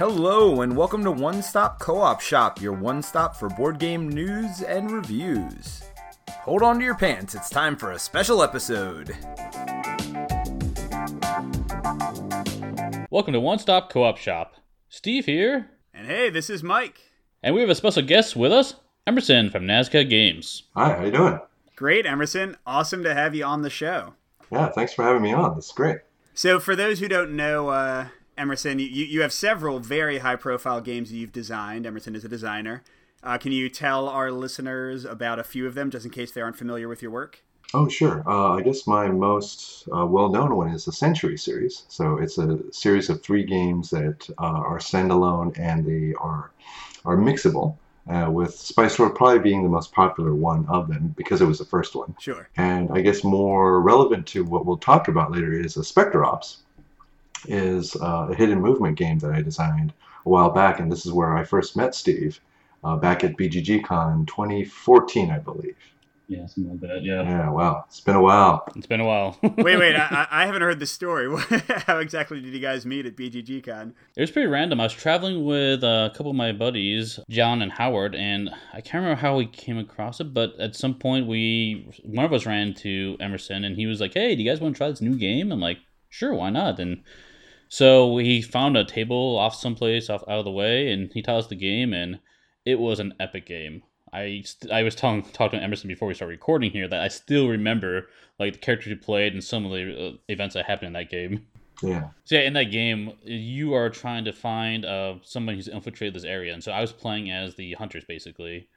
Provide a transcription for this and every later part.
Hello, and welcome to One Stop Co op Shop, your one stop for board game news and reviews. Hold on to your pants, it's time for a special episode. Welcome to One Stop Co op Shop. Steve here, And hey, this is Mike. and we have a special guest with us, Emerson from Nazca Games. Hi, how you doing? Great, Emerson. Awesome to have you on the show. Yeah, thanks for having me on. This is great. So, for those who don't know, uh, Emerson, you, you have several very high profile games you've designed. Emerson is a designer. Uh, can you tell our listeners about a few of them, just in case they aren't familiar with your work? Oh, sure. Uh, I guess my most uh, well-known one is the Century series. So it's a series of three games that uh, are standalone and they are are mixable. Uh, with Spice Road probably being the most popular one of them because it was the first one. Sure. And I guess more relevant to what we'll talk about later is a Spectre Ops, is uh, a hidden movement game that I designed a while back, and this is where I first met Steve uh, back at BGG Con 2014, I believe. Yeah, something like that. Yeah, Yeah, wow, it's been a while. it's been a while. Wait, wait, I, I I haven't heard the story. How exactly did you guys meet at BGGCon? It was pretty random. I was traveling with uh, a couple of my buddies, John and Howard, and I can't remember how we came across it, but at some point we one of us ran to Emerson and he was like, "Hey, do you guys want to try this new game?" I'm like, "Sure, why not?" And so he found a table off someplace off out of the way, and he taught us the game, and it was an epic game. I, st- I was telling talking to Emerson before we start recording here that I still remember like the characters you played and some of the uh, events that happened in that game. Yeah, So yeah, in that game, you are trying to find uh, someone who's infiltrated this area, and so I was playing as the hunters basically.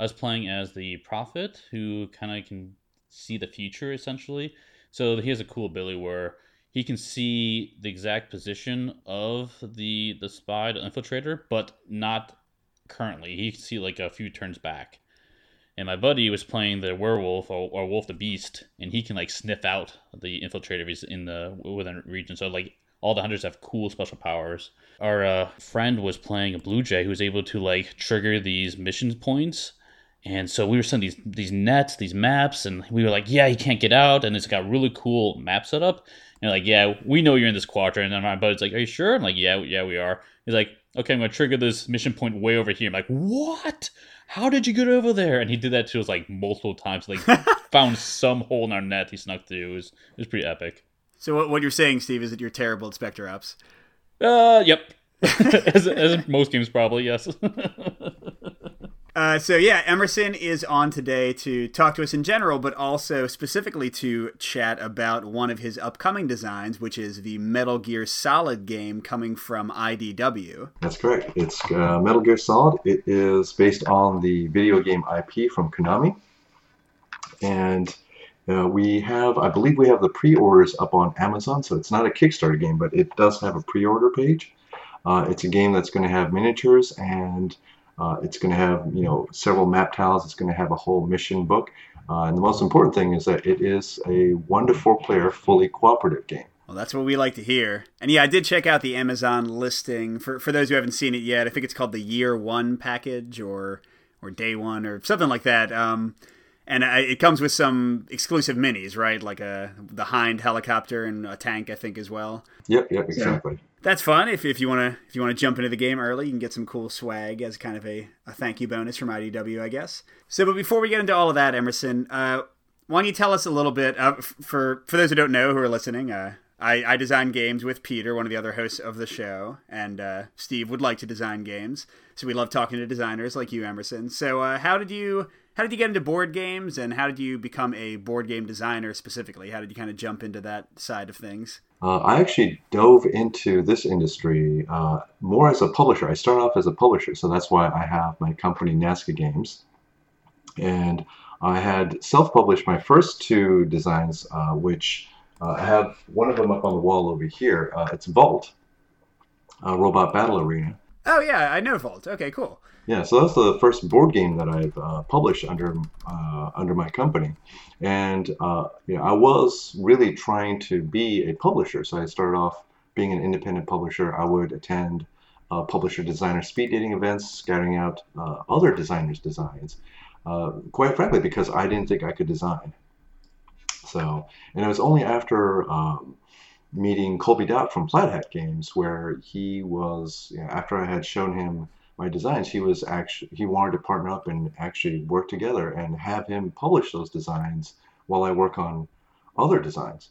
I was playing as the prophet who kind of can see the future essentially. So he has a cool ability where he can see the exact position of the the spy, the infiltrator, but not currently. He can see like a few turns back. And my buddy was playing the werewolf or, or wolf the beast, and he can like sniff out the infiltrator if he's in the within region. So like all the hunters have cool special powers. Our uh, friend was playing a blue jay who was able to like trigger these mission points. And so we were sending these these nets, these maps, and we were like, "Yeah, he can't get out." And it's got really cool map setup. And like, "Yeah, we know you're in this quadrant." And my buddy's like, "Are you sure?" I'm like, "Yeah, yeah, we are." He's like, "Okay, I'm gonna trigger this mission point way over here." I'm like, "What? How did you get over there?" And he did that to us like multiple times. Like, found some hole in our net. He snuck through. It was it was pretty epic. So, what, what you're saying, Steve, is that you're terrible at Spectre Ops. Uh, yep. as, as most games, probably yes. Uh, so yeah, Emerson is on today to talk to us in general, but also specifically to chat about one of his upcoming designs, which is the Metal Gear Solid game coming from IDW. that's correct. It's uh, Metal Gear Solid. It is based on the video game IP from Konami, and uh, we have, I believe, we have the pre-orders up on Amazon. So it's not a Kickstarter game, but it does have a pre-order page. Uh, it's a game that's going to have miniatures and uh, it's going to have, you know, several map tiles. It's going to have a whole mission book. Uh, and the most important thing is that it is a one to four player fully cooperative game. Well, that's what we like to hear. And yeah, I did check out the Amazon listing for for those who haven't seen it yet. I think it's called the Year One package or or Day One or something like that. Um, and I, it comes with some exclusive minis, right? Like a the Hind helicopter and a tank, I think, as well. Yep, yep, exactly. That's fun. If, if you want to if you want to jump into the game early, you can get some cool swag as kind of a, a thank you bonus from IDW, I guess. So, but before we get into all of that, Emerson, uh, why don't you tell us a little bit uh, for for those who don't know who are listening? Uh, I, I design games with Peter, one of the other hosts of the show, and uh, Steve would like to design games, so we love talking to designers like you, Emerson. So, uh, how did you how did you get into board games, and how did you become a board game designer specifically? How did you kind of jump into that side of things? Uh, I actually dove into this industry uh, more as a publisher. I started off as a publisher, so that's why I have my company Nazca Games. And I had self-published my first two designs, uh, which uh, I have one of them up on the wall over here. Uh, it's Vault, uh, Robot Battle Arena. Oh yeah, I know Vault. Okay, cool. Yeah, so that's the first board game that I've uh, published under uh, under my company, and uh, know, I was really trying to be a publisher. So I started off being an independent publisher. I would attend uh, publisher designer speed dating events, scouting out uh, other designers' designs. Uh, quite frankly, because I didn't think I could design. So, and it was only after um, meeting Colby Dauch from Hat Games, where he was, you know, after I had shown him my designs, he was actually he wanted to partner up and actually work together and have him publish those designs while I work on other designs.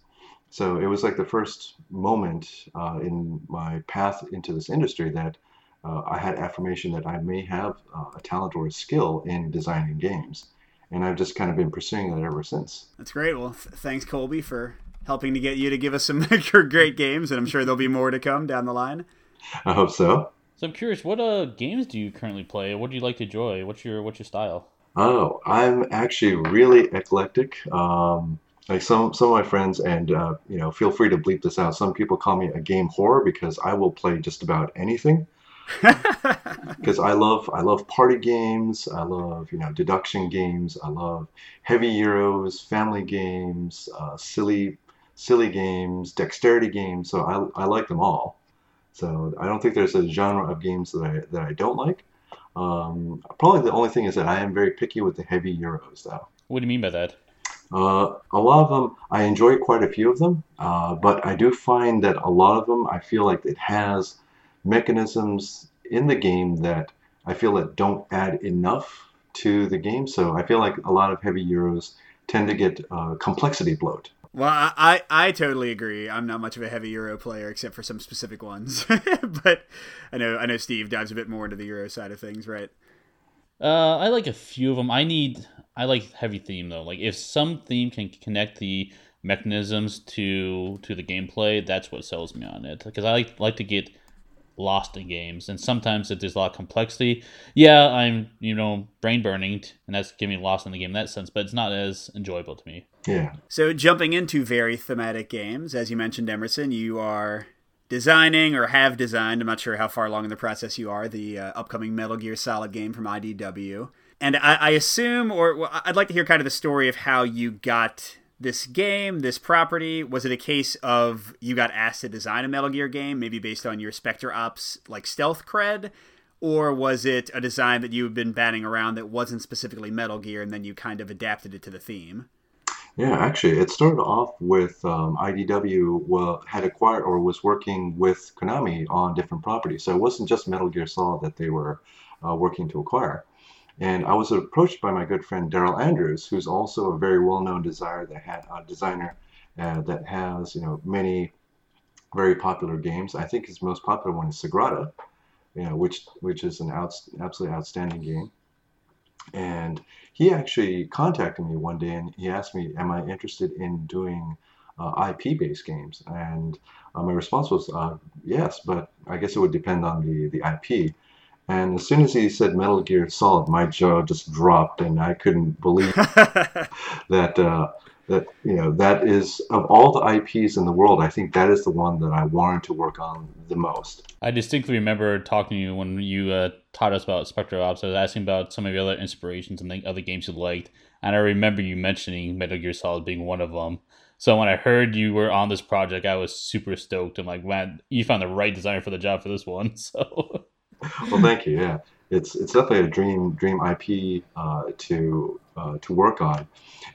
So it was like the first moment uh, in my path into this industry that uh, I had affirmation that I may have uh, a talent or a skill in designing games. And I've just kind of been pursuing that ever since. That's great. Well, th- thanks, Colby, for helping to get you to give us some great games, and I'm sure there'll be more to come down the line. I hope so. So I'm curious, what uh games do you currently play? What do you like to enjoy? What's your what's your style? Oh, I'm actually really eclectic. Um, like some some of my friends, and uh, you know, feel free to bleep this out. Some people call me a game whore because I will play just about anything. Because I love I love party games. I love you know deduction games. I love heavy euros, family games, uh, silly silly games, dexterity games. So I I like them all. So I don't think there's a genre of games that I that I don't like. Um, probably the only thing is that I am very picky with the heavy euros, though. What do you mean by that? Uh, a lot of them, I enjoy quite a few of them, uh, but I do find that a lot of them, I feel like it has mechanisms in the game that I feel that don't add enough to the game. So I feel like a lot of heavy euros tend to get uh, complexity bloat. Well, I, I, I totally agree. I'm not much of a heavy Euro player except for some specific ones. but I know I know Steve dives a bit more into the Euro side of things, right? Uh, I like a few of them. I need I like heavy theme though. Like if some theme can connect the mechanisms to to the gameplay, that's what sells me on it. Because I like like to get lost in games, and sometimes if there's a lot of complexity, yeah, I'm you know brain burning, and that's getting me lost in the game in that sense. But it's not as enjoyable to me. Yeah. So jumping into very thematic games, as you mentioned, Emerson, you are designing or have designed. I'm not sure how far along in the process you are. The uh, upcoming Metal Gear Solid game from IDW, and I, I assume, or well, I'd like to hear kind of the story of how you got this game, this property? Was it a case of you got asked to design a Metal Gear game, maybe based on your Spectre Ops like stealth cred? Or was it a design that you had been batting around that wasn't specifically Metal Gear and then you kind of adapted it to the theme? Yeah, actually, it started off with um, IDW had acquired or was working with Konami on different properties. So it wasn't just Metal Gear Solid that they were uh, working to acquire. And I was approached by my good friend Daryl Andrews, who's also a very well-known designer that had a designer uh, that has you know many very popular games. I think his most popular one is Sagrada, you know, which which is an absolutely outstanding game. And he actually contacted me one day and he asked me, "Am I interested in doing uh, IP-based games?" And uh, my response was, uh, "Yes, but I guess it would depend on the the IP." And as soon as he said Metal Gear Solid, my jaw just dropped, and I couldn't believe that uh, that you know that is of all the IPs in the world, I think that is the one that I wanted to work on the most. I distinctly remember talking to you when you uh, taught us about Spectre Ops. I was asking about some of your other inspirations and the other games you liked, and I remember you mentioning Metal Gear Solid being one of them. So when I heard you were on this project, I was super stoked. I'm like, man, you found the right designer for the job for this one. So well, thank you. Yeah, it's it's definitely a dream dream IP uh, to uh, to work on,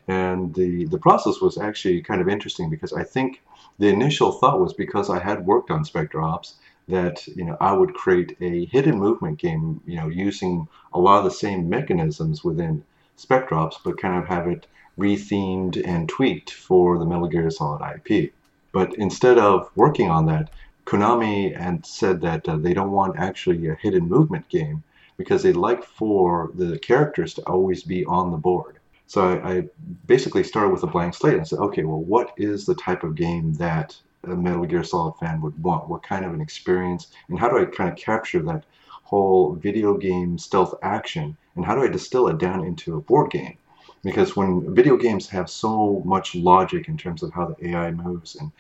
and the the process was actually kind of interesting because I think the initial thought was because I had worked on Spectre Ops that you know I would create a hidden movement game, you know, using a lot of the same mechanisms within Spectre Ops, but kind of have it rethemed and tweaked for the Metal Gear Solid IP. But instead of working on that, Konami had said that uh, they don't want actually a hidden movement game because they like for the characters to always be on the board. So I, I, basically started with a blank slate and said, okay, well, what is the type of game that a Metal Gear Solid fan would want? What kind of an experience? And how do I kind of capture that whole video game stealth action? And how do I distill it down into a board game? Because when video games have so much logic in terms of how the AI moves and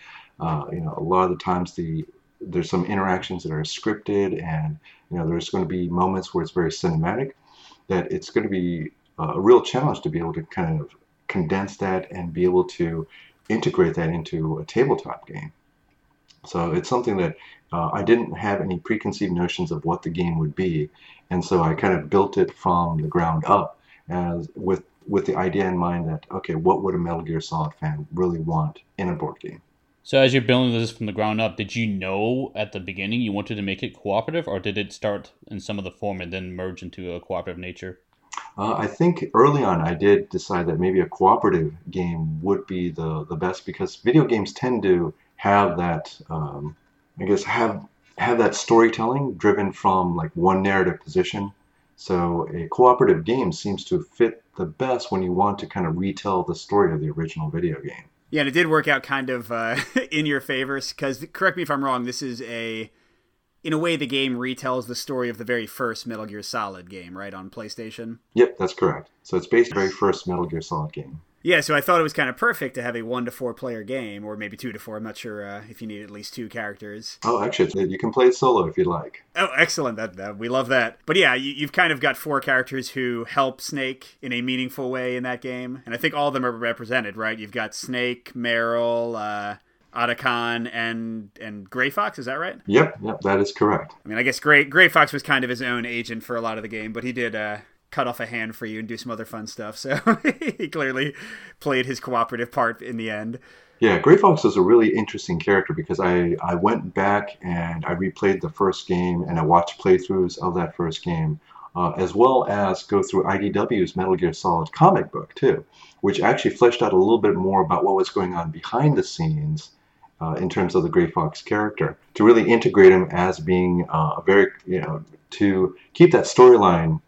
uh, you know, a lot of the times the there's some interactions that are scripted, and you know, there's going to be moments where it's very cinematic. That it's going to be a real challenge to be able to kind of condense that and be able to integrate that into a tabletop game. So it's something that uh, I didn't have any preconceived notions of what the game would be, and so I kind of built it from the ground up, as with with the idea in mind that okay, what would a Metal Gear Solid fan really want in a board game? So as you're building this from the ground up, did you know at the beginning you wanted to make it cooperative, or did it start in some of the form and then merge into a cooperative nature? Uh, I think early on I did decide that maybe a cooperative game would be the, the best because video games tend to have that, um, I guess, have have that storytelling driven from like one narrative position. So a cooperative game seems to fit the best when you want to kind of retell the story of the original video game. Yeah, and it did work out kind of uh, in your favors because, correct me if I'm wrong, this is a, in a way, the game retells the story of the very first Metal Gear Solid game, right, on PlayStation? Yep, that's correct. So it's based on the very first Metal Gear Solid game. Yeah, so I thought it was kind of perfect to have a one to four player game, or maybe two to four. I'm not sure uh, if you need at least two characters. Oh, actually, you can play it solo if you'd like. Oh, excellent! That, that we love that. But yeah, you, you've kind of got four characters who help Snake in a meaningful way in that game, and I think all of them are represented, right? You've got Snake, Meryl, uh, Otacon, and and Gray Fox. Is that right? Yep, yep, that is correct. I mean, I guess Gray Gray Fox was kind of his own agent for a lot of the game, but he did. Uh, cut off a hand for you and do some other fun stuff. So he clearly played his cooperative part in the end. Yeah, Gray Fox is a really interesting character because I, I went back and I replayed the first game and I watched playthroughs of that first game, uh, as well as go through IDW's Metal Gear Solid comic book too, which actually fleshed out a little bit more about what was going on behind the scenes uh, in terms of the Gray Fox character to really integrate him as being uh, a very, you know, to keep that storyline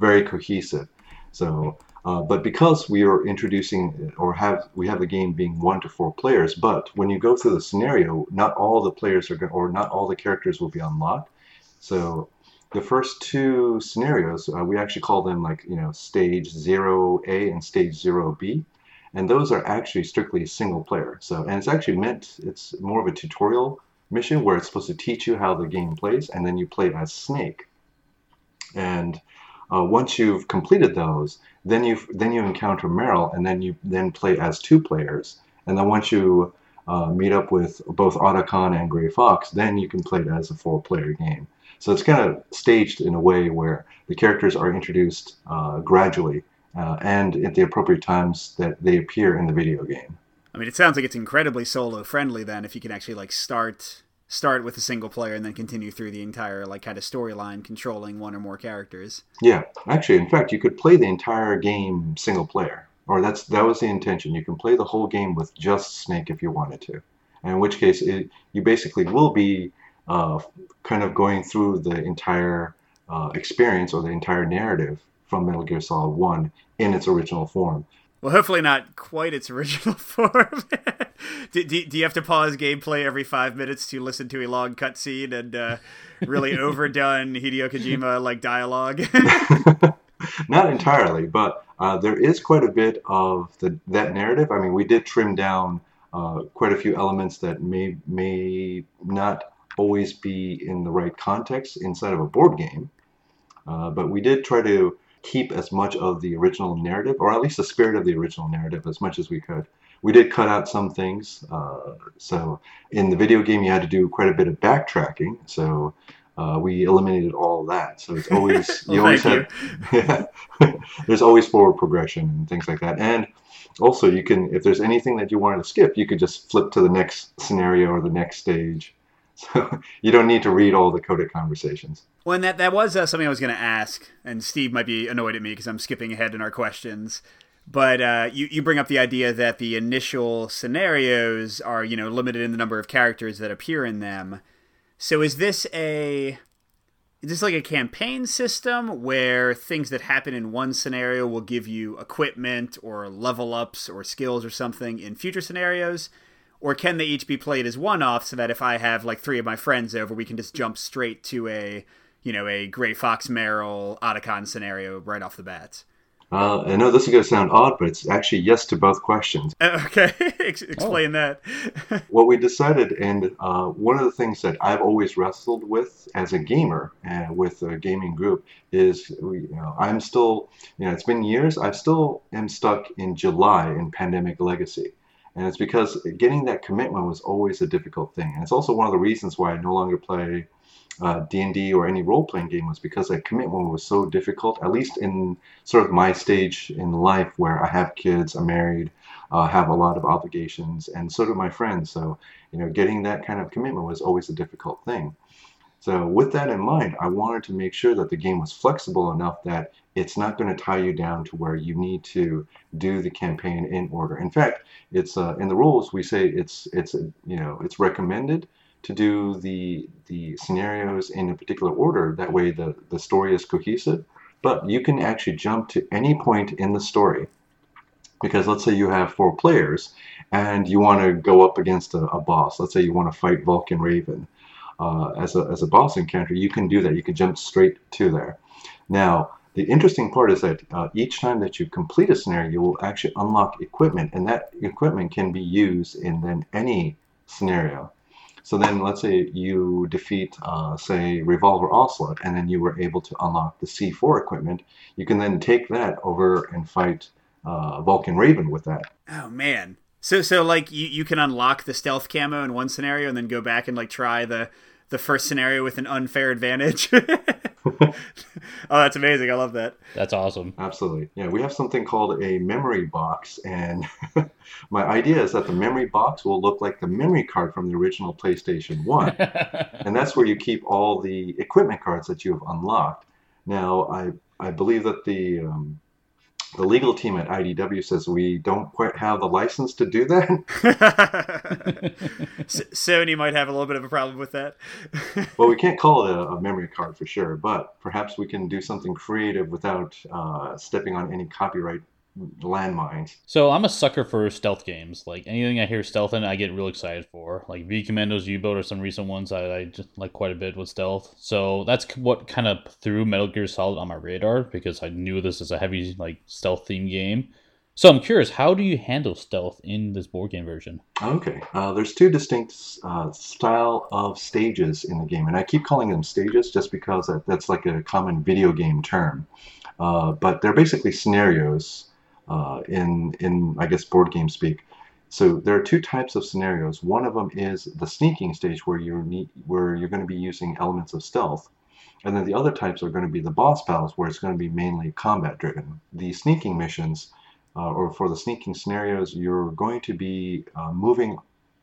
very cohesive. So, uh, but because we are introducing or have we have the game being one to four players, but when you go through the scenario, not all the players are going or not all the characters will be unlocked. So the first two scenarios, uh, we actually call them like you know stage zero A and stage zero B, and those are actually strictly single player. So and it's actually meant it's more of a tutorial mission where it's supposed to teach you how the game plays, and then you play as Snake. And uh, once you've completed those, then you then you encounter Meryl, and then you then play as two players. And then once you uh, meet up with both Otacon and Gray Fox, then you can play it as a four-player game. So it's kind of staged in a way where the characters are introduced uh, gradually uh, and at the appropriate times that they appear in the video game. I mean, it sounds like it's incredibly solo friendly then if you can actually like start start with a single player and then continue through the entire like kind of storyline controlling one or more characters. Yeah, actually, in fact, you could play the entire game single player, or that's that was the intention. You can play the whole game with just Snake if you wanted to, and in which case it, you basically will be uh, kind of going through the entire uh, experience or the entire narrative from Metal Gear Solid One in its original form. Well, hopefully not quite its original form. do, do, do, you have to pause gameplay every five minutes to listen to a long cutscene and uh, really overdone Hideo Kojima like dialogue? not entirely, but uh, there is quite a bit of the, that narrative. I mean, we did trim down uh, quite a few elements that may may not always be in the right context inside of a board game, uh, but we did try to keep as much of the original narrative, or at least the spirit of the original narrative, as much as we could. We did cut out some things. Uh, so in the video game, you had to do quite a bit of backtracking. So uh, we eliminated all that. So it's always you always have yeah, there's always forward progression and things like that. And also, you can if there's anything that you wanted to skip, you could just flip to the next scenario or the next stage. So you don't need to read all the coded conversations. Well, and that that was uh, something I was going to ask, and Steve might be annoyed at me because I'm skipping ahead in our questions. But uh, you you bring up the idea that the initial scenarios are you know limited in the number of characters that appear in them. So is this a is this like a campaign system where things that happen in one scenario will give you equipment or level ups or skills or something in future scenarios? Or can they each be played as one off so that if I have like three of my friends over, we can just jump straight to a you know a Gray Fox Meryl Otacon scenario right off the bat? Uh, I know this is going to sound odd, but it's actually yes to both questions. okay, explain oh. that. what we decided, and uh, one of the things that I've always wrestled with as a gamer and uh, with a gaming group is, you know, I'm still, you know, it's been years. I still am stuck in July in Pandemic Legacy. And it's because getting that commitment was always a difficult thing. And it's also one of the reasons why I no longer play uh, D&D or any role-playing game was because that commitment was so difficult, at least in sort of my stage in life where I have kids, I'm married, uh, have a lot of obligations, and so do my friends. So, you know, getting that kind of commitment was always a difficult thing. So with that in mind, I wanted to make sure that the game was flexible enough that it's not going to tie you down to where you need to do the campaign in order. In fact, it's uh, in the rules we say it's it's you know it's recommended to do the the scenarios in a particular order. That way the the story is cohesive. But you can actually jump to any point in the story because let's say you have four players and you want to go up against a, a boss. Let's say you want to fight Vulcan Raven uh, as, a, as a boss encounter, you can do that. You can jump straight to there. Now, the interesting part is that uh, each time that you complete a scenario, you will actually unlock equipment, and that equipment can be used in then any scenario. So then, let's say you defeat, uh, say, Revolver Ocelot, and then you were able to unlock the C4 equipment. You can then take that over and fight uh, Vulcan Raven with that. Oh man! So so like you you can unlock the stealth camo in one scenario, and then go back and like try the the first scenario with an unfair advantage. oh, that's amazing. I love that. That's awesome. Absolutely. Yeah, we have something called a memory box, and my idea is that the memory box will look like the memory card from the original PlayStation 1. and that's where you keep all the equipment cards that you have unlocked. Now, I, I believe that the um, the legal team at IDW says we don't quite have the license to do that. Sony might have a little bit of a problem with that. well, we can't call it a, a, memory card for sure, but perhaps we can do something creative without uh, stepping on any copyright landmines. So I'm a sucker for stealth games. Like anything I hear stealth in, I get real excited for. Like V Commandos U-Boat are some recent ones I, I just like quite a bit with stealth. So that's what kind of threw Metal Gear Solid on my radar because I knew this is a heavy like stealth theme game. So I'm curious, how do you handle stealth in this board game version? Okay, uh, there's two distinct uh, style of stages in the game, and I keep calling them stages just because that's like a common video game term. Uh, but they're basically scenarios uh, in in I guess board game speak. So there are two types of scenarios. One of them is the sneaking stage where you're need, where you're going to be using elements of stealth. And then the other types are going to be the boss battles where it's going to be mainly combat driven. The sneaking missions uh, or for the sneaking scenarios, you're going to be uh, moving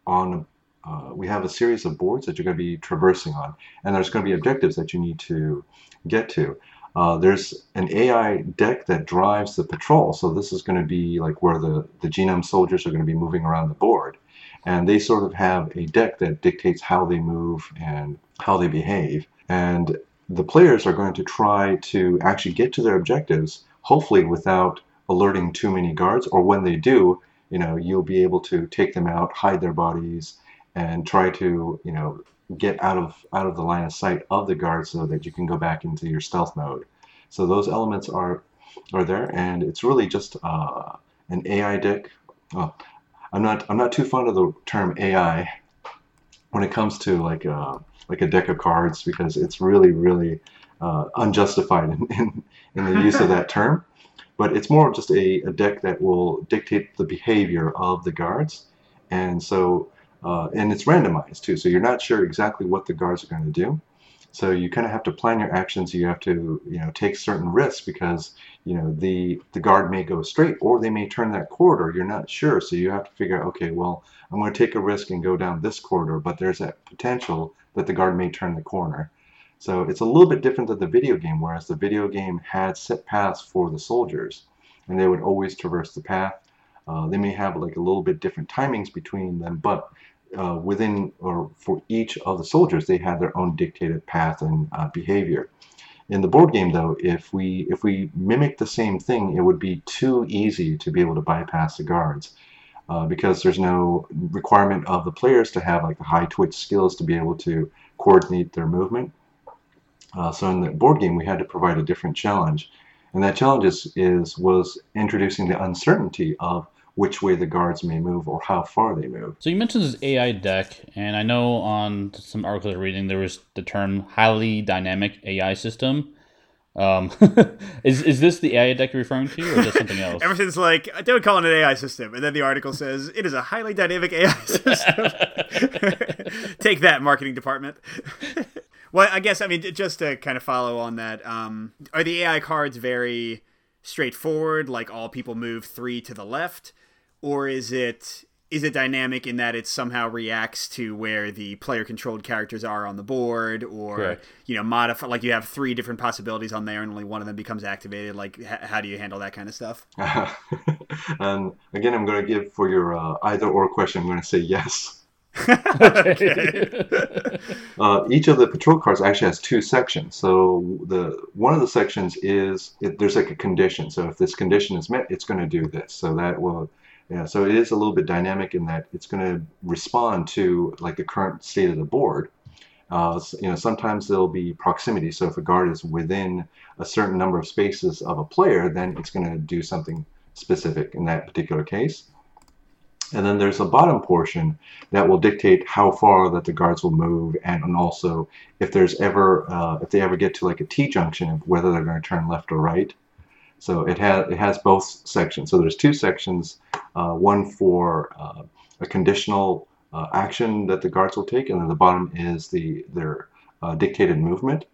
on. Uh, we have a series of boards that you're going to be traversing on, and there's going to be objectives that you need to get to. Uh, there's an AI deck that drives the patrol. So this is going to be like where the, the genome soldiers are going to be moving around the board. And they sort of have a deck that dictates how they move and how they behave. And the players are going to try to actually get to their objectives, hopefully without alerting too many guards, or when they do, you know, you'll be able to take them out, hide their bodies, and try to, you know, get out of out of the line of sight of the guard so that you can go back into your stealth mode. So those elements are are there, and it's really just uh, an AI deck. Well, I'm not I'm not too fond of the term AI when it comes to like a, uh, like a deck of cards because it's really really uh, unjustified in, in, in the use of that term. But it's more just a, a deck that will dictate the behavior of the guards, and so uh, and it's randomized too, so you're not sure exactly what the guards are going to do. So you kind of have to plan your actions. You have to, you know, take certain risks because, you know, the the guard may go straight or they may turn that corridor. You're not sure, so you have to figure out, okay, well, I'm going to take a risk and go down this corridor, but there's that potential that the guard may turn the corner. So it's a little bit different than the video game, whereas the video game had set paths for the soldiers, and they would always traverse the path. Uh, they may have like a little bit different timings between them, but uh, within or for each of the soldiers, they have their own dictated path and uh, behavior. In the board game, though, if we if we mimic the same thing, it would be too easy to be able to bypass the guards. Uh, because there's no requirement of the players to have like the high twitch skills to be able to coordinate their movement. Uh, so in the board game, we had to provide a different challenge, and that challenge is, is was introducing the uncertainty of which way the guards may move or how far they move. So you mentioned this AI deck, and I know on some articles I'm reading there was the term highly dynamic AI system. Um, is is this the AI deck you're referring to, or is this something else? Emerson's like, don't call it an AI system, and then the article says it is a highly dynamic AI system. Take that, marketing department. Well, I guess I mean just to kind of follow on that, um, are the AI cards very straightforward? Like all people move three to the left, or is it is it dynamic in that it somehow reacts to where the player controlled characters are on the board, or Correct. you know modify like you have three different possibilities on there and only one of them becomes activated? Like h- how do you handle that kind of stuff? and again, I'm going to give for your uh, either or question. I'm going to say yes. Uh, each of the patrol cars actually has two sections. So the one of the sections is it, there's like a condition. So if this condition is met, it's going to do this. So that will, yeah. So it is a little bit dynamic in that it's going to respond to like the current state of the board. Uh, you know, sometimes there'll be proximity. So if a guard is within a certain number of spaces of a player, then it's going to do something specific in that particular case. And then there's a bottom portion that will dictate how far that the guards will move, and, and also if there's ever uh, if they ever get to like a T junction, of whether they're going to turn left or right. So it has it has both sections. So there's two sections, uh, one for uh, a conditional uh, action that the guards will take, and then the bottom is the their uh, dictated movement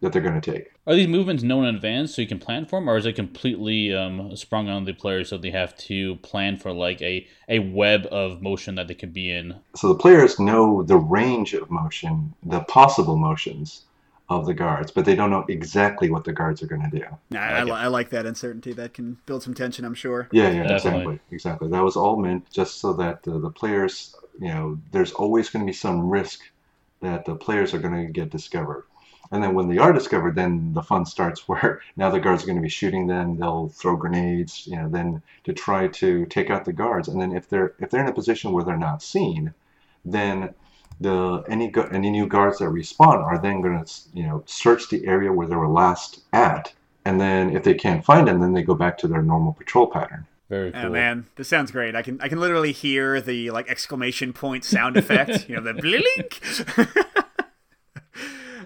that they're going to take. Are these movements known in advance so you can plan for them, or is it completely um, sprung on the players so they have to plan for like a, a web of motion that they could be in? So the players know the range of motion, the possible motions of the guards, but they don't know exactly what the guards are going to do. Nah, I, li- I like that uncertainty. That can build some tension, I'm sure. Yeah, yeah, Definitely. exactly, exactly. That was all meant just so that the, the players, you know, there's always going to be some risk that the players are going to get discovered. And then when they are discovered, then the fun starts where now the guards are going to be shooting them. They'll throw grenades, you know, then to try to take out the guards. And then if they're if they're in a position where they're not seen, then the any any new guards that respawn are then going to you know search the area where they were last at. And then if they can't find them, then they go back to their normal patrol pattern. Very cool. Oh man, this sounds great. I can I can literally hear the like exclamation point sound effect. you know the blink.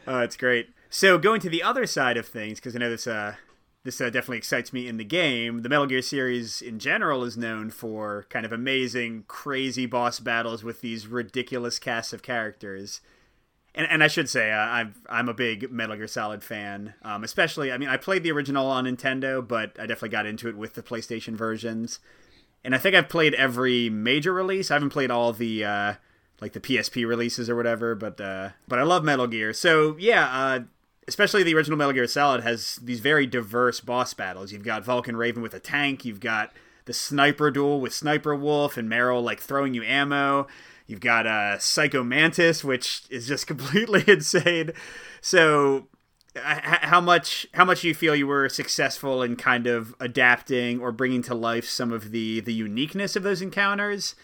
oh, it's great. So going to the other side of things, because I know this uh this uh, definitely excites me in the game. The Metal Gear series in general is known for kind of amazing, crazy boss battles with these ridiculous casts of characters. And, and I should say, uh, I'm I'm a big Metal Gear Solid fan. Um, especially, I mean, I played the original on Nintendo, but I definitely got into it with the PlayStation versions. And I think I've played every major release. I haven't played all the uh, like the PSP releases or whatever, but uh, but I love Metal Gear. So yeah, uh, especially the original Metal Gear Solid has these very diverse boss battles. You've got Vulcan Raven with a tank. You've got the sniper duel with Sniper Wolf and Meryl like throwing you ammo. You've got uh, Psycho Mantis, which is just completely insane. So, how much how much do you feel you were successful in kind of adapting or bringing to life some of the the uniqueness of those encounters?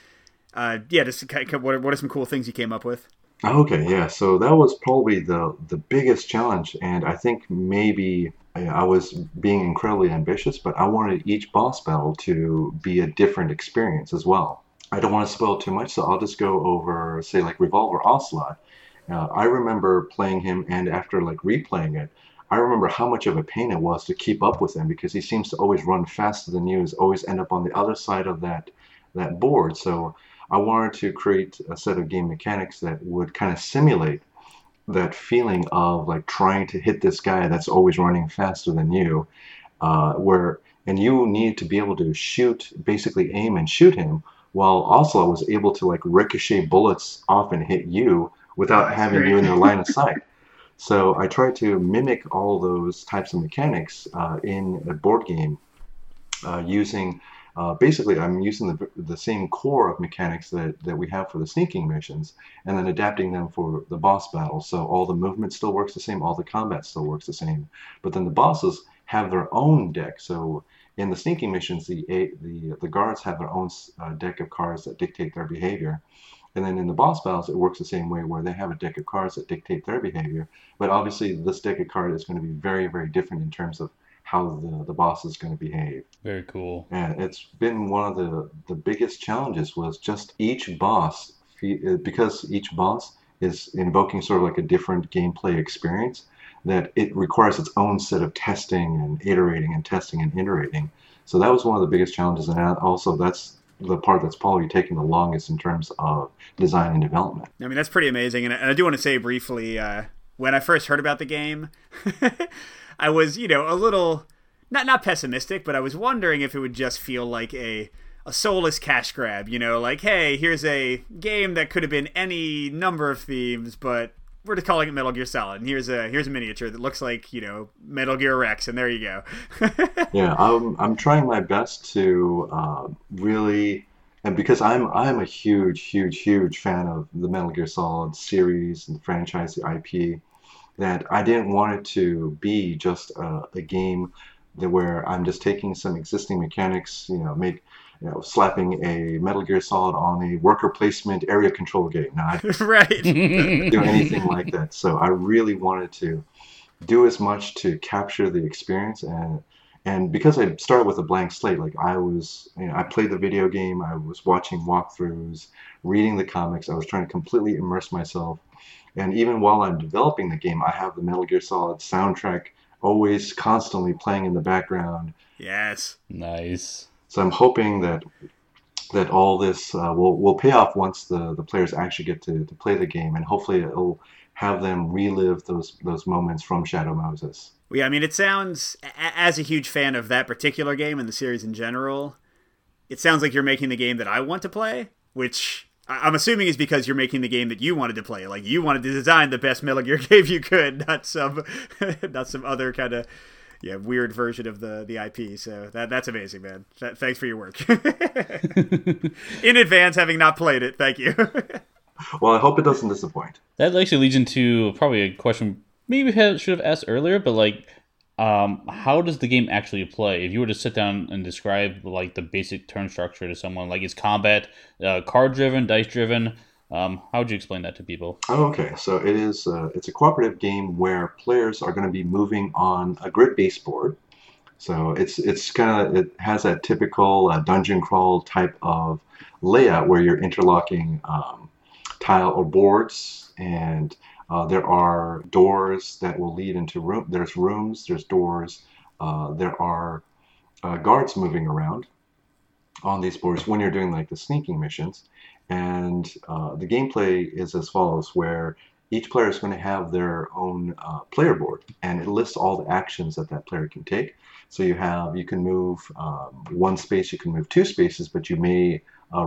Uh, yeah, just what what are some cool things you came up with? Okay, yeah. So that was probably the the biggest challenge, and I think maybe I was being incredibly ambitious, but I wanted each boss battle to be a different experience as well. I don't want to spoil too much, so I'll just go over, say, like Revolver Ocelot. Uh, I remember playing him, and after like replaying it, I remember how much of a pain it was to keep up with him because he seems to always run faster than you, is always end up on the other side of that that board. So I wanted to create a set of game mechanics that would kind of simulate that feeling of like trying to hit this guy that's always running faster than you, uh, where and you need to be able to shoot, basically aim and shoot him, while Ocelot was able to like ricochet bullets off and hit you without That's having great. you in their line of sight. So I tried to mimic all those types of mechanics uh, in a board game uh, using uh, basically I'm using the, the same core of mechanics that, that we have for the sneaking missions and then adapting them for the boss battles. So all the movement still works the same, all the combat still works the same. But then the bosses have their own deck. So in the sneaking missions, the the the guards have their own uh, deck of cards that dictate their behavior. And then in the boss battles, it works the same way, where they have a deck of cards that dictate their behavior. But obviously, this deck of cards is going to be very, very different in terms of how the, the boss is going to behave. Very cool. And it's been one of the, the biggest challenges was just each boss, uh, because each boss is invoking sort of like a different gameplay experience, that it requires its own set of testing and iterating and testing and iterating. So that was one of the biggest challenges. And also, that's the part that's probably taking the longest in terms of design and development. I mean, that's pretty amazing. And I, and I do want to say briefly, uh, when I first heard about the game, I was, you know, a little not not pessimistic, but I was wondering if it would just feel like a a soulless cash grab, you know, like hey, here's a game that could have been any number of themes, but we're just calling it Metal Gear Solid. And here's a here's a miniature that looks like you know Metal Gear Rex, and there you go. yeah, I'm I'm trying my best to uh, really, and because I'm I'm a huge huge huge fan of the Metal Gear Solid series and franchise, the IP, that I didn't want it to be just a, a game that where I'm just taking some existing mechanics, you know, make you know, slapping a Metal Gear Solid on a worker placement area control game. Now, I right. do anything like that. So I really wanted to do as much to capture the experience and and because I started with a blank slate, like I was, you know, I played the video game, I was watching walkthroughs, reading the comics, I was trying to completely immerse myself. And even while I'm developing the game, I have the Metal Gear Solid soundtrack always constantly playing in the background. Yes. Nice. So I'm hoping that that all this uh, will will pay off once the, the players actually get to, to play the game, and hopefully it'll have them relive those those moments from Shadow Moses. Yeah, I mean, it sounds as a huge fan of that particular game and the series in general, it sounds like you're making the game that I want to play, which I'm assuming is because you're making the game that you wanted to play. Like you wanted to design the best Metal Gear game you could, not some not some other kind of yeah weird version of the the IP. So that that's amazing, man. Th- thanks for your work in advance, having not played it. Thank you. well, I hope it doesn't disappoint. That actually leads into probably a question maybe should have asked earlier, but like, um, how does the game actually play? If you were to sit down and describe like the basic turn structure to someone, like is combat uh, card driven, dice driven? Um, how would you explain that to people? Okay, so it is. Uh, it's a cooperative game where players are going to be moving on a grid-based board. So it's it's kind of it has that typical uh, dungeon crawl type of layout where you're interlocking um, tile or boards, and uh, there are doors that will lead into room. There's rooms. There's doors. Uh, there are uh, guards moving around on these boards when you're doing like the sneaking missions. And uh, the gameplay is as follows, where each player is going to have their own uh, player board, and it lists all the actions that that player can take. So you have you can move um, one space, you can move two spaces, but you may uh,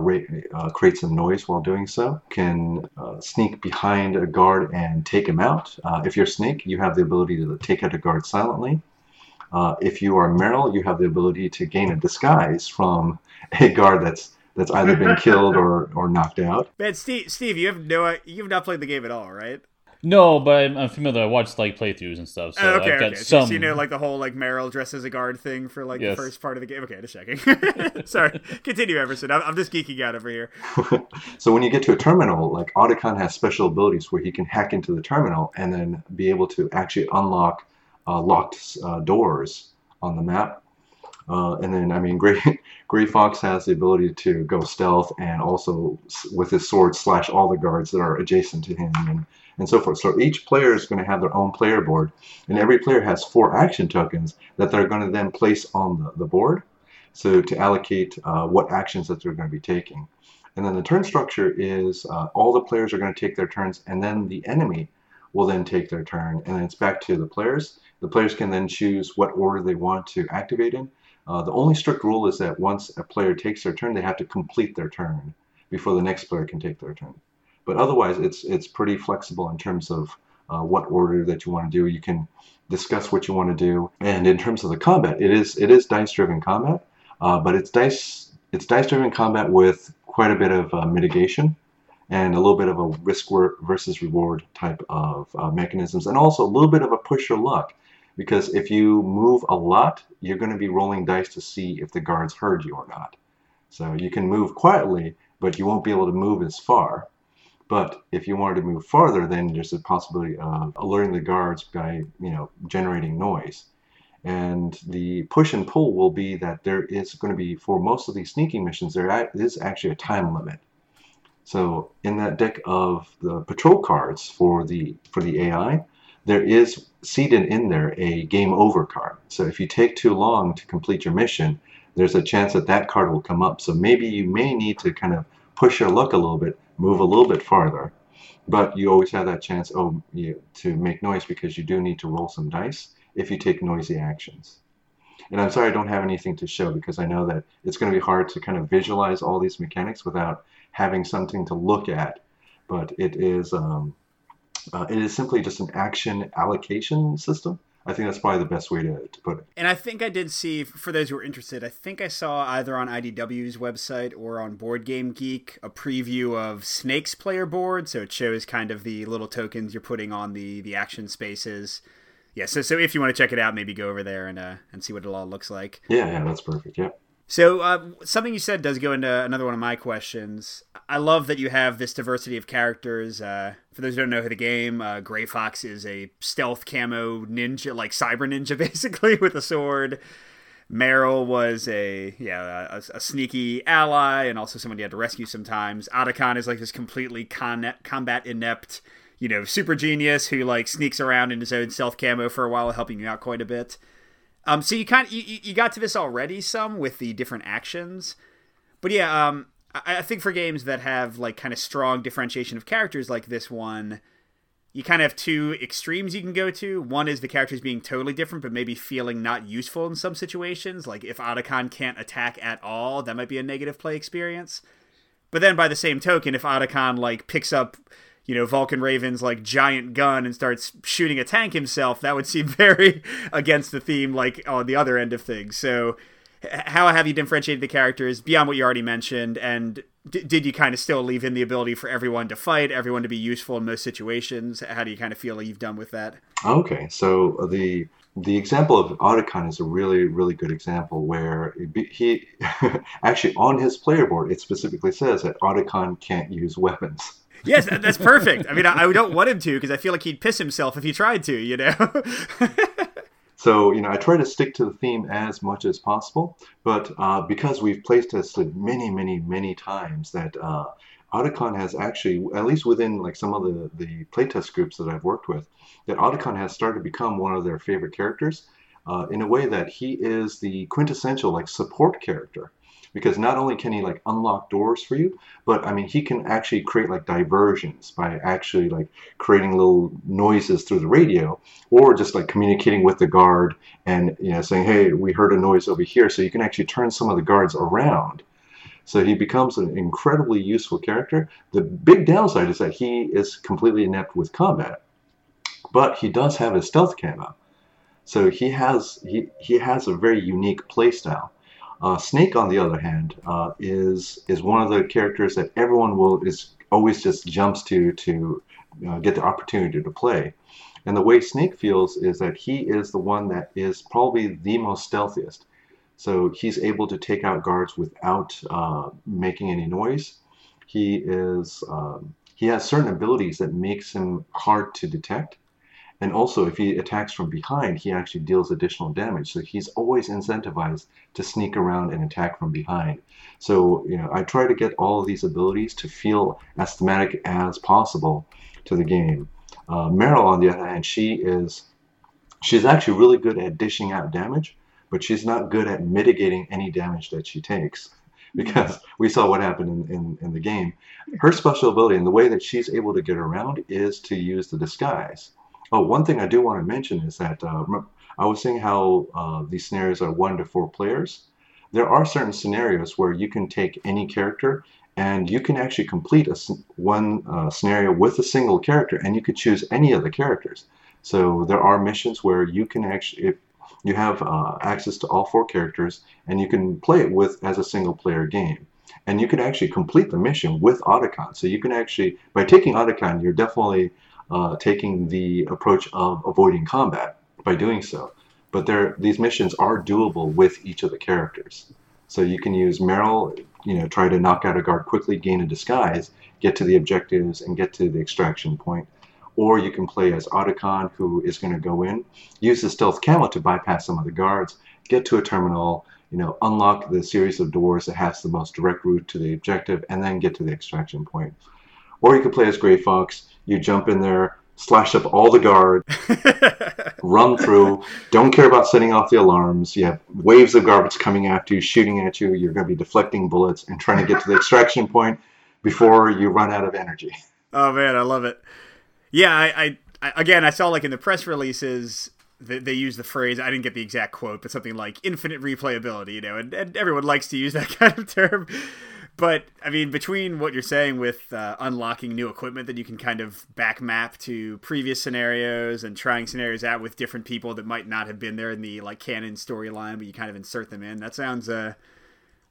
uh, create some noise while doing so. Can uh, sneak behind a guard and take him out. Uh, if you're Snake, you have the ability to take out a guard silently. Uh, if you are Meryl, you have the ability to gain a disguise from a guard that's that's either been killed or, or knocked out. Man, Steve, Steve, you have no, you've not played the game at all, right? No, but I'm, I'm familiar. I watched like playthroughs and stuff. So oh, okay, I've got okay. some. So you know, like the whole like Meryl dressed as a guard thing for like Yes. the first part of the game. Okay, just checking. Sorry, continue, Emerson. I'm, I'm just geeking out over here. so when you get to a terminal, like Otacon has special abilities where he can hack into the terminal and then be able to actually unlock uh, locked uh, doors on the map. Uh, and then, I mean, Gray, Gray Fox has the ability to go stealth and also with his sword slash all the guards that are adjacent to him and, and so forth. So each player is going to have their own player board, and every player has four action tokens that they're going to then place on the, the board. So to allocate uh, what actions that they're going to be taking. And then the turn structure is uh, all the players are going to take their turns, and then the enemy will then take their turn, and then it's back to the players. The players can then choose what order they want to activate in. Uh, the only strict rule is that once a player takes their turn, they have to complete their turn before the next player can take their turn. But otherwise, it's it's pretty flexible in terms of uh, what order that you want to do. You can discuss what you want to do, and in terms of the combat, it is it is dice driven combat, uh, but it's dice it's dice driven combat with quite a bit of uh, mitigation and a little bit of a risk versus reward type of uh, mechanisms, and also a little bit of a push your luck. Because if you move a lot, you're going to be rolling dice to see if the guards heard you or not. So you can move quietly, but you won't be able to move as far. But if you wanted to move farther, then there's a possibility of alerting the guards by, you know, generating noise. And the push and pull will be that there is going to be, for most of these sneaking missions, there is actually a time limit. So in that deck of the patrol cards for the for the AI, there is seated in there a game over card. So if you take too long to complete your mission, there's a chance that that card will come up. So maybe you may need to kind of push your luck a little bit, move a little bit farther. but you always have that chance oh you, to make noise because you do need to roll some dice if you take noisy actions. And I'm sorry I don't have anything to show because I know that it's going to be hard to kind of visualize all these mechanics without having something to look at. But it is um, uh, it is simply just an action allocation system. I think that's probably the best way to, to put it. And I think I did see, for those who are interested, I think I saw either on IDW's website or on Board Game Geek a preview of Snake's player board. So it shows kind of the little tokens you're putting on the the action spaces yeah, so so if you want to check it out, maybe go over there and uh, and see what it all looks like. Yeah, yeah, that's perfect. Yeah. So uh, something you said does go into another one of my questions. I love that you have this diversity of characters. Uh, for those who don't know who the game, uh, Gray Fox is a stealth camo ninja, like cyber ninja, basically with a sword. Meryl was a yeah a, a, sneaky ally and also someone you had to rescue sometimes. Otacon is like this completely con- combat inept you know, super genius who like sneaks around in his own stealth camo for a while, helping you out quite a bit. Um, so you kind of, you, you got to this already some with the different actions, but yeah, um, I, I think for games that have like kind of strong differentiation of characters like this one, you kind of have two extremes you can go to. One is the characters being totally different, but maybe feeling not useful in some situations. Like if Otacon can't attack at all, that might be a negative play experience. But then by the same token, if Otacon like picks up you know, Vulcan Raven's like giant gun and starts shooting a tank himself, that would seem very against the theme, like on the other end of things. So, how have you differentiated the characters beyond what you already mentioned? And d- did you kind of still leave in the ability for everyone to fight, everyone to be useful in most situations? How do you kind of feel you've done with that? Okay, so the the example of Otacon is a really, really good example where he actually on his player board it specifically says that Otacon can't use weapons yes, that's perfect. I mean, I, I don't want him to because I feel like he'd piss himself if he tried to. You know. So, you know, I try to stick to the theme as much as possible, but uh, because we've playtested tested many, many, many times that uh, Otacon has actually, at least within like some of the, the playtest groups that I've worked with, that Otacon has started to become one of their favorite characters uh, in a way that he is the quintessential like support character because not only can he like unlock doors for you, but I mean he can actually create like diversions by actually like creating little noises through the radio or just like communicating with the guard and you know saying, "Hey, we heard a noise over here," so you can actually turn some of the guards around. So he becomes an incredibly useful character. The big downside is that he is completely inept with combat, but he does have his stealth camo. So he has he, he has a very unique playstyle. Uh, Snake, on the other hand, uh, is is one of the characters that everyone will is always just jumps to to uh, get the opportunity to play. And the way Snake feels is that he is the one that is probably the most stealthiest. So he's able to take out guards without uh, making any noise. He is um, he has certain abilities that makes him hard to detect and also, if he attacks from behind, he actually deals additional damage. So he's always incentivized to sneak around and attack from behind. So, you know, I try to get all of these abilities to feel as thematic as possible to the game. Uh, Meryl, on the other hand, she is she's actually really good at dishing out damage, but she's not good at mitigating any damage that she takes because we saw what happened in, in, in, the game. Her special ability and the way that she's able to get around is to use the disguise. Oh, one thing I do want to mention is that uh, I was saying how uh, these scenarios are one to four players. There are certain scenarios where you can take any character and you can actually complete a, one uh, scenario with a single character and you could choose any of the characters. So there are missions where you can actually, if you have uh, access to all four characters and you can play it with as a single player game. And you can actually complete the mission with Otacon. So you can actually, by taking Otacon, you're definitely uh, taking the approach of avoiding combat by doing so. But there, these missions are doable with each of the characters. So you can use Meryl, you know, try to knock out a guard quickly, gain a disguise, get to the objectives, and get to the extraction point. Or you can play as Otacon, who is going to go in, use the stealth camo to bypass some of the guards, get to a terminal, you know, unlock the series of doors that has the most direct route to the objective, and then get to the extraction point. Or you could play as Gray Fox, you jump in there, slash up all the guards, run through, don't care about setting off the alarms. You have waves of garbage coming after you, shooting at you. You're going to be deflecting bullets and trying to get to the extraction point before you run out of energy. Oh man, I love it. Yeah, I, I, I again, I saw like in the press releases they, they use the phrase. I didn't get the exact quote, but something like infinite replayability. You know, and, and everyone likes to use that kind of term. But I mean, between what you're saying with uh, unlocking new equipment that you can kind of back map to previous scenarios and trying scenarios out with different people that might not have been there in the like canon storyline, but you kind of insert them in. That sounds uh,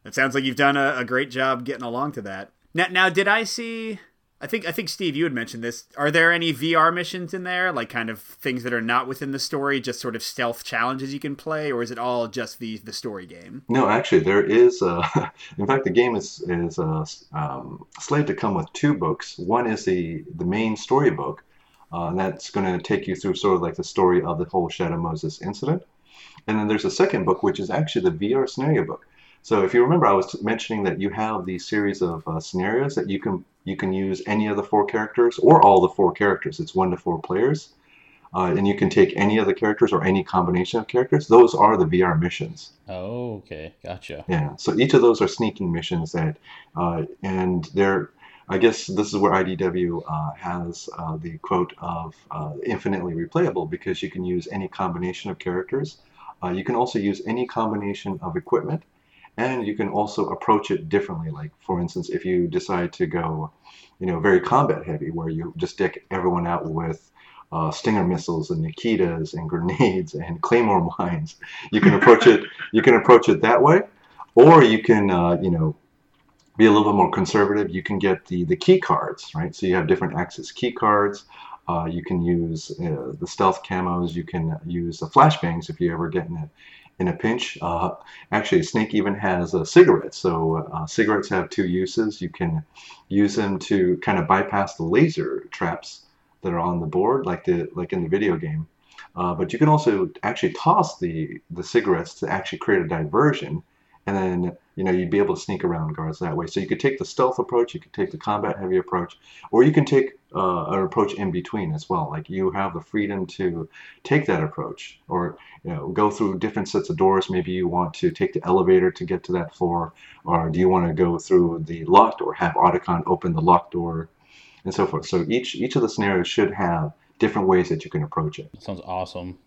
that sounds like you've done a, a great job getting along to that. Now, now, did I see? I think I think Steve, you had mentioned this. Are there any VR missions in there, like kind of things that are not within the story, just sort of stealth challenges you can play, or is it all just the the story game? No, actually, there is. Uh, in fact, the game is is uh, um, slated to come with two books. One is the the main story book, uh, and that's going to take you through sort of like the story of the whole Shadow Moses incident. And then there's a second book, which is actually the VR scenario book. So if you remember, I was mentioning that you have these series of uh, scenarios that you can you can use any of the four characters or all the four characters. It's one to four players. Uh, and you can take any of the characters or any combination of characters. Those are the VR missions. Oh, okay, gotcha. Yeah, so each of those are sneaking missions that, uh, and they're, I guess this is where IDW uh, has uh, the quote of uh, infinitely replayable because you can use any combination of characters. Uh, you can also use any combination of equipment and you can also approach it differently. Like for instance if you decide to go you know very combat heavy where you just deck everyone out with uh, stinger missiles and nikitas and grenades and claymore mines you can approach it you can approach it that way. Or you can uh, you know be a little bit more conservative. You can get the the key cards right? So you have different access key cards. Uh, you can use uh, the stealth camos. You can use the flashbangs if you ever get in a in a pinch. Uh, actually, Snake even has a cigarette. So uh, cigarettes have two uses. You can use them to kind of bypass the laser traps that are on the board, like the like in the video game. Uh, but you can also actually toss the the cigarettes to actually create a diversion, and then you know you'd be able to sneak around guards that way. So you could take the stealth approach, you could take the combat heavy approach, or you can take uh, an approach in between as well. Like you have the freedom to take that approach, or you know go through different sets of doors. Maybe you want to take the elevator to get to that floor, or do you want to go through the locked door, have Otacon open the locked door, and so forth. So each each of the scenarios should have different ways that you can approach it. That sounds awesome.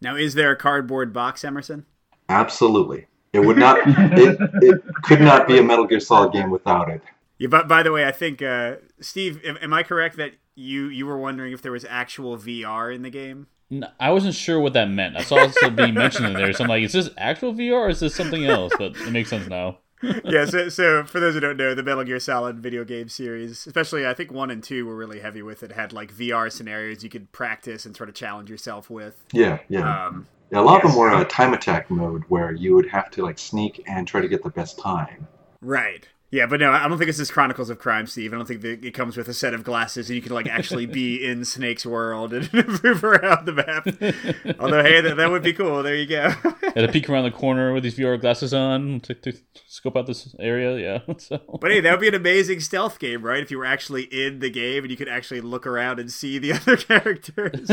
Now, is there a cardboard box, Emerson? Absolutely. It would not. it, it could not be a Metal Gear Solid game without it. Yeah, but by the way, I think uh, Steve, am, am I correct that you you were wondering if there was actual VR in the game? No, I wasn't sure what that meant. I saw it being mentioned in there, so I'm like, is this actual VR or is this something else? But it makes sense now. yeah, so, so for those who don't know, the Metal Gear Solid video game series, especially I think one and two were really heavy with it. Had like VR scenarios you could practice and sort of challenge yourself with. Yeah, yeah. Um, Yeah, a lot of them were a time attack mode where you would have to like sneak and try to get the best time. right. Yeah, but no, I don't think this is Chronicles of Crime, Steve. I don't think that it comes with a set of glasses and you can like actually be in Snake's world and move around the map. Although, hey, that, that would be cool. There you go. Had to peek around the corner with these VR glasses on to, to scope out this area. Yeah. So. But hey, that would be an amazing stealth game, right? If you were actually in the game and you could actually look around and see the other characters.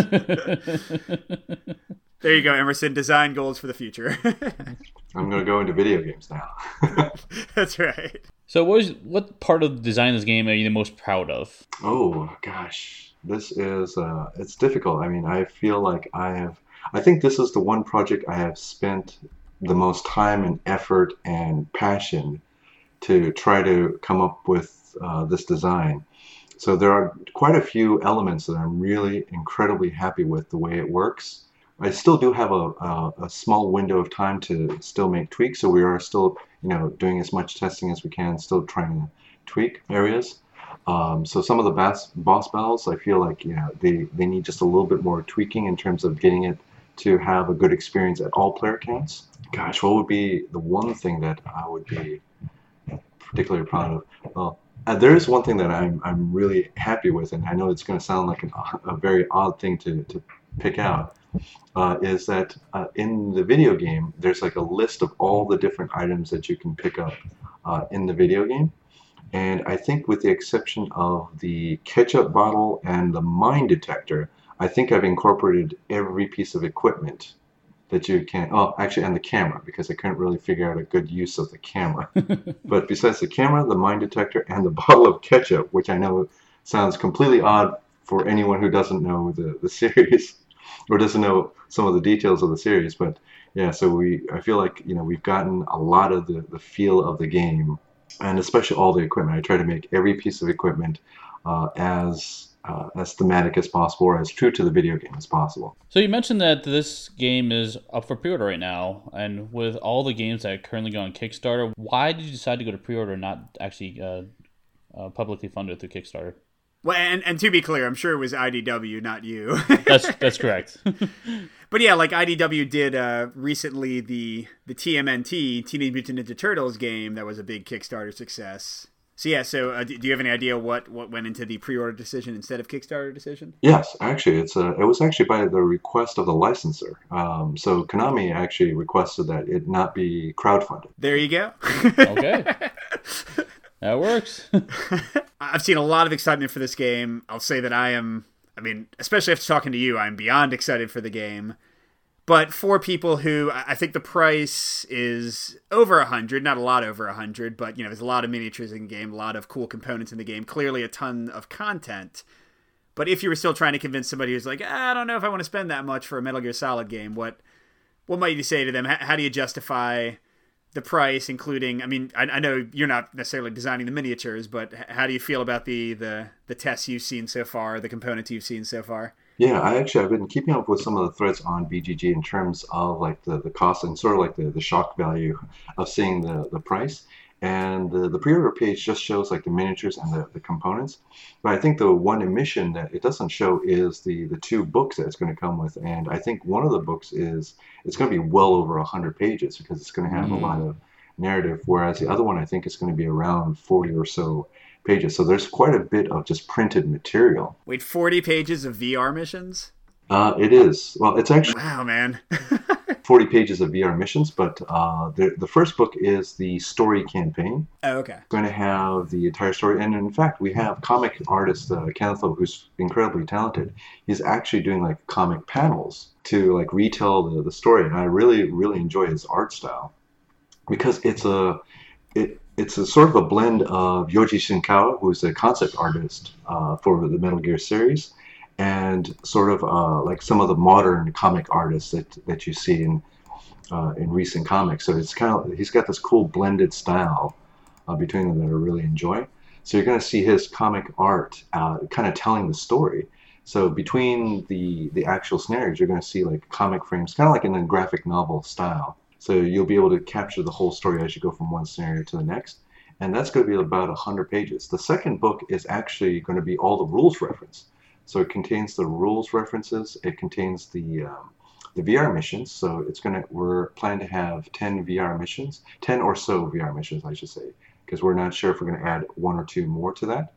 There you go, Emerson. Design goals for the future. I'm going to go into video games now. That's right. so, what is what part of the design of this game are you the most proud of? oh gosh, this is uh, it's difficult. I mean, I feel like I have. I think this is the one project I have spent the most time and effort and passion to try to come up with uh, this design. So there are quite a few elements that I'm really incredibly happy with the way it works. I still do have a, a, a small window of time to still make tweaks, so we are still, you know, doing as much testing as we can, still trying to tweak areas. Um, so some of the boss, boss battles, I feel like, you know, they, they need just a little bit more tweaking in terms of getting it to have a good experience at all player counts. Gosh, what would be the one thing that I would be particularly proud of? Well, uh, there is one thing that I'm, I'm really happy with, and I know it's going to sound like an, a very odd thing to, to pick out, uh, is that uh, in the video game, there's like a list of all the different items that you can pick up uh, in the video game. And I think, with the exception of the ketchup bottle and the mine detector, I think I've incorporated every piece of equipment that you can. Oh, actually, and the camera, because I couldn't really figure out a good use of the camera. but besides the camera, the mine detector, and the bottle of ketchup, which I know sounds completely odd for anyone who doesn't know the, the series or doesn't know some of the details of the series. But yeah, so we I feel like you know we've gotten a lot of the, the feel of the game, and especially all the equipment. I try to make every piece of equipment uh, as uh, as thematic as possible or as true to the video game as possible. So you mentioned that this game is up for pre-order right now, and with all the games that currently go on Kickstarter, why did you decide to go to pre-order, and not actually uh, uh, publicly funded through Kickstarter? Well, and, and to be clear, I'm sure it was IDW, not you. that's that's correct. but yeah, like IDW did uh, recently the the TMNT Teenage Mutant Ninja Turtles game that was a big Kickstarter success. So yeah, so uh, do you have any idea what what went into the pre-order decision instead of Kickstarter decision? Yes, actually, it's a, it was actually by the request of the licensor. Um, so Konami actually requested that it not be crowdfunded. There you go. okay. That works. I've seen a lot of excitement for this game. I'll say that I am, I mean, especially after talking to you, I'm beyond excited for the game. But for people who, I think the price is over a hundred, not a lot over a hundred, but you know, there's a lot of miniatures in the game, a lot of cool components in the game, clearly a ton of content. But if you were still trying to convince somebody who's like, ah, I don't know if I want to spend that much for a Metal Gear Solid game, what what might you say to them? How, do you justify the price, including. I mean, I, I, know you're not necessarily designing the miniatures, but how do you feel about the the the tests you've seen so far, the components you've seen so far? Yeah, I actually I've been keeping up with some of the threads on BGG in terms of like the, the cost and sort of like the, the shock value of seeing the, the price. And the, the pre-order page just shows like the miniatures and the, the components. But I think the one omission that it doesn't show is the, the two books that it's going to come with. And I think one of the books is, it's going to be well over 100 pages because it's going to have mm. a lot of narrative, whereas the other one I think is going to be around 40 or so pages. So there's quite a bit of just printed material. Wait, 40 pages of VR missions? Uh, it is. Well, it's actually. Wow, man. 40 pages of VR missions, but uh, the, the first book is the story campaign. Oh, okay. We're going to have the entire story. And in fact, we have comic artist uh, Kenneth who's incredibly talented. He's actually doing like comic panels to like retell the, the story. And I really, really enjoy his art style because it's a. It, it's a sort of a blend of Yoji Shinkawa, who's a concept artist uh, for the Metal Gear series, and sort of uh, like some of the modern comic artists that, that you see in uh, in recent comics. So it's kind of he's got this cool blended style uh, between them that I really enjoy. So you're going to see his comic art uh, kind of telling the story. So between the the actual scenarios, you're going to see like comic frames, kind of like in a graphic novel style. So you'll be able to capture the whole story as you go from one scenario to the next. And that's going to be about 100 pages. The second book is actually going to be all the rules reference. So it contains the rules references. It contains the um, the VR missions. So it's gonna we're planning to have 10 VR missions, 10 or so VR missions, I should say, because we're not sure if we're gonna add one or two more to that.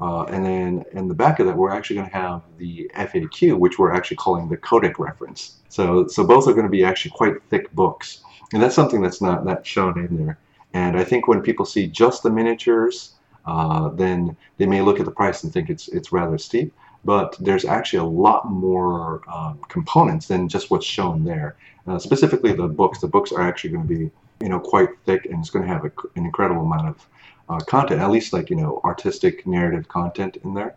Uh, and then in the back of that, we're actually going to have the FAQ, which we're actually calling the codec reference. So, so both are going to be actually quite thick books, and that's something that's not not shown in there. And I think when people see just the miniatures, uh, then they may look at the price and think it's it's rather steep but there's actually a lot more um, components than just what's shown there. Uh, specifically, the books. The books are actually going to be, you know, quite thick, and it's going to have a, an incredible amount of uh, content. At least, like you know, artistic narrative content in there.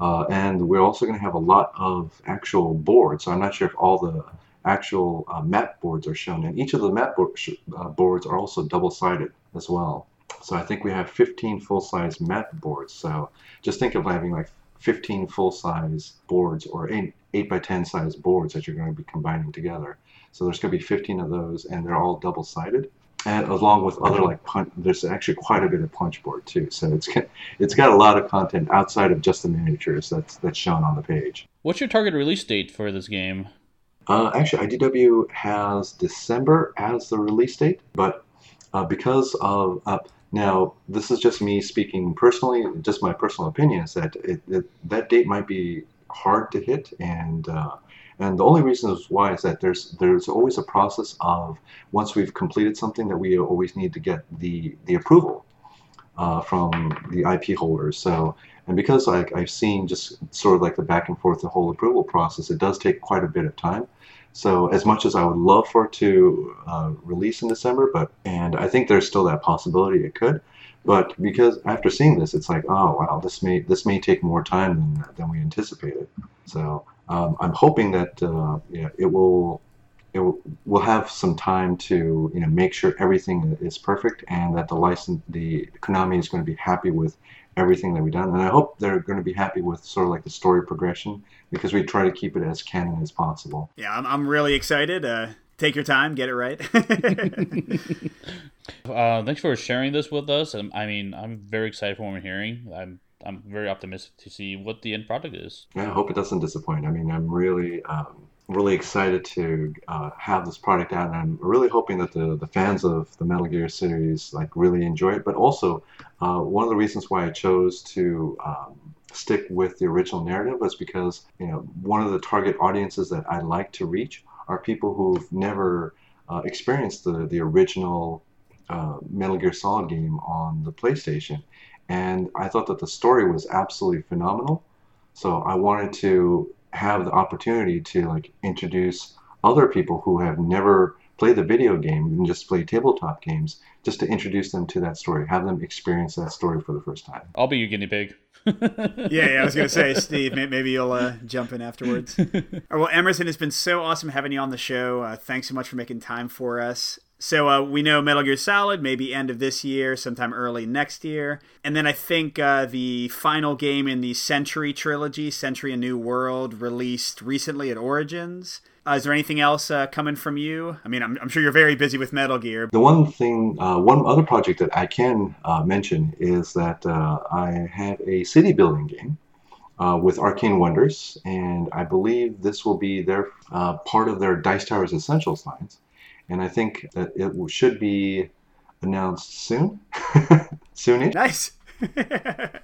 Uh, and we're also going to have a lot of actual boards. So I'm not sure if all the actual uh, map boards are shown, and each of the map bo- uh, boards are also double-sided as well. So I think we have 15 full-size map boards. So just think of having like 15 full-size boards or 8, 8 by 10 size boards that you're going to be combining together. So there's going to be 15 of those, and they're all double-sided. And along with other like punch, there's actually quite a bit of punch board too. So it's it's got a lot of content outside of just the miniatures that's that's shown on the page. What's your target release date for this game? Uh, actually, IDW has December as the release date, but uh, because of uh, now, this is just me speaking personally, just my personal opinion is that it, it, that date might be hard to hit, and uh, and the only reason is why is that there's there's always a process of once we've completed something that we always need to get the the approval uh, from the IP holders. So and because I, I've seen just sort of like the back and forth the whole approval process, it does take quite a bit of time. So as much as I would love for it to uh, release in December, but and I think there's still that possibility it could, But because after seeing this, it's like, oh wow, this may this may take more time than than we anticipated. So um, I'm hoping that uh, know, it will it will, we'll have some time to you know make sure everything is perfect and that the license the Konami is going to be happy with everything that we've done and I hope they're going to be happy with sort of like the story progression because we try to keep it as canon as possible. Yeah, I'm, I'm really excited. Uh, take your time, get it right. uh, thanks for sharing this with us. Um, I mean, I'm very excited for what we're hearing. I'm I'm very optimistic to see what the end product is. Yeah, I hope it doesn't disappoint. I mean, I'm really um, really excited to uh, have this product out, and I'm really hoping that the, the fans of the Metal Gear series like really enjoy it. But also, uh, one of the reasons why I chose to um, stick with the original narrative was because you know one of the target audiences that I like to reach are people who've never uh, experienced the the original uh, Metal Gear Solid game on the PlayStation, and I thought that the story was absolutely phenomenal. So I wanted to have the opportunity to like introduce other people who have never played the video game and just play tabletop games just to introduce them to that story have them experience that story for the first time i'll be your guinea pig yeah, yeah, I was gonna say, Steve. Maybe you'll uh, jump in afterwards. well, Emerson, it's been so awesome having you on the show. Uh, thanks so much for making time for us. So uh, we know Metal Gear Solid, maybe end of this year, sometime early next year. And then I think uh, the final game in the Century trilogy, Century A New World, released recently at Origins. Uh, is there anything else uh, coming from you? I mean, I'm, I'm, sure you're very busy with Metal Gear. The one thing, uh, one other project that I can uh, mention is that I have a city building game. with Arcane Wonders, and I believe this will be their part of their Dice Towers Essentials lines and I think that it should be announced soon. Soonish. Nice.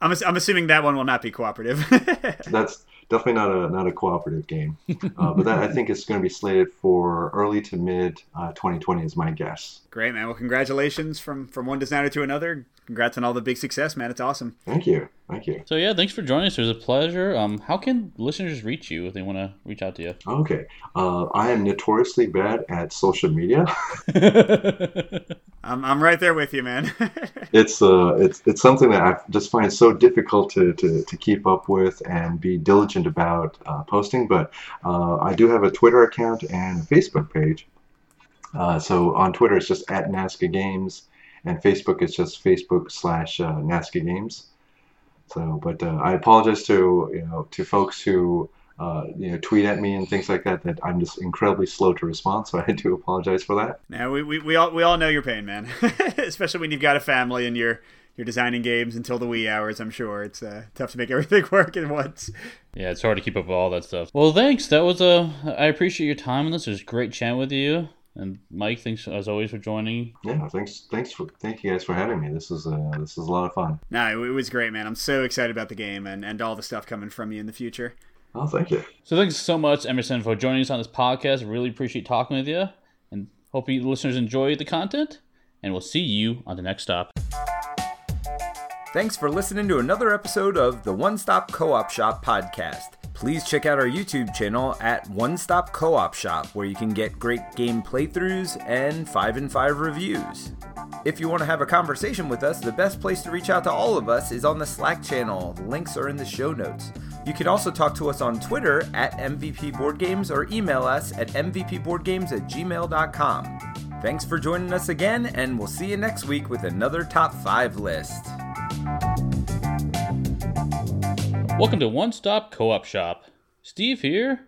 I'm, I'm assuming that one will not be cooperative. That's definitely not a not a cooperative game, uh, but that I think it's going to be slated for early to mid uh, 2020 is my guess. Great man. Well, congratulations from from one designer to another. Congrats on all the big success, man. It's awesome. Thank you. Thank you. So yeah, thanks for joining us. It was a pleasure. Um, how can listeners reach you if they want to reach out to you? Okay, uh, I am notoriously bad at social media. I'm, I'm right there with you, man. it's uh, it's it's something that I just find so difficult to, to, to keep up with and be diligent about uh, posting. But uh, I do have a Twitter account and a Facebook page. Uh, so on Twitter, it's just at Nazca Games, and Facebook is just Facebook slash uh, Nazca Games. So, but uh, I apologize to you know to folks who uh, you know tweet at me and things like that. That I'm just incredibly slow to respond. So I do apologize for that. Now we, we, we all we all know your pain, man. Especially when you've got a family and you're you're designing games until the wee hours. I'm sure it's uh, tough to make everything work at once. Yeah, it's hard to keep up with all that stuff. Well, thanks. That was a. Uh, I appreciate your time on this. It was great chatting with you. And Mike, thanks as always for joining. Yeah, thanks, thanks for thank you guys for having me. This is uh, this is a lot of fun. No, it was great, man. I'm so excited about the game and, and all the stuff coming from you in the future. Oh, thank you. So thanks so much, Emerson, for joining us on this podcast. Really appreciate talking with you, and hope you listeners enjoy the content. And we'll see you on the next stop. Thanks for listening to another episode of the One Stop Co op Shop podcast. Please check out our YouTube channel at One Stop Co op Shop, where you can get great game playthroughs and 5 and 5 reviews. If you want to have a conversation with us, the best place to reach out to all of us is on the Slack channel. The links are in the show notes. You can also talk to us on Twitter at MVP Board Games or email us at mvpboardgames at gmail.com. Thanks for joining us again, and we'll see you next week with another top 5 list. Welcome to One Stop Co op Shop. Steve here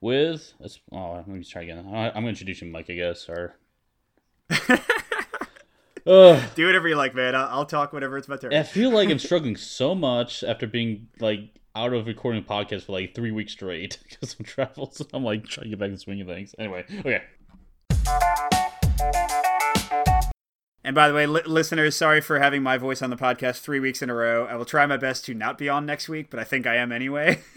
with. Oh, let me try again. I'm going to introduce you, Mike, I guess. Or. uh, Do whatever you like, man. I'll, I'll talk whenever it's my turn. I feel like I'm struggling so much after being like out of recording podcast for like three weeks straight because of travel. So I'm like trying to get back to swing of things. Anyway, okay. And by the way, li- listeners, sorry for having my voice on the podcast three weeks in a row. I will try my best to not be on next week, but I think I am anyway.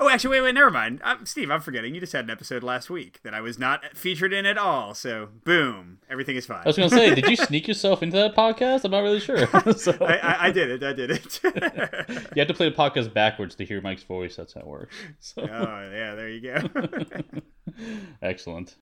oh, actually, wait, wait, never mind. I'm, Steve, I'm forgetting. You just had an episode last week that I was not featured in at all. So, boom, everything is fine. I was going to say, did you sneak yourself into that podcast? I'm not really sure. so. I, I, I, did it. I did it. you have to play the podcast backwards to hear Mike's voice. That's how it works. So. Oh, yeah, there you go. Excellent.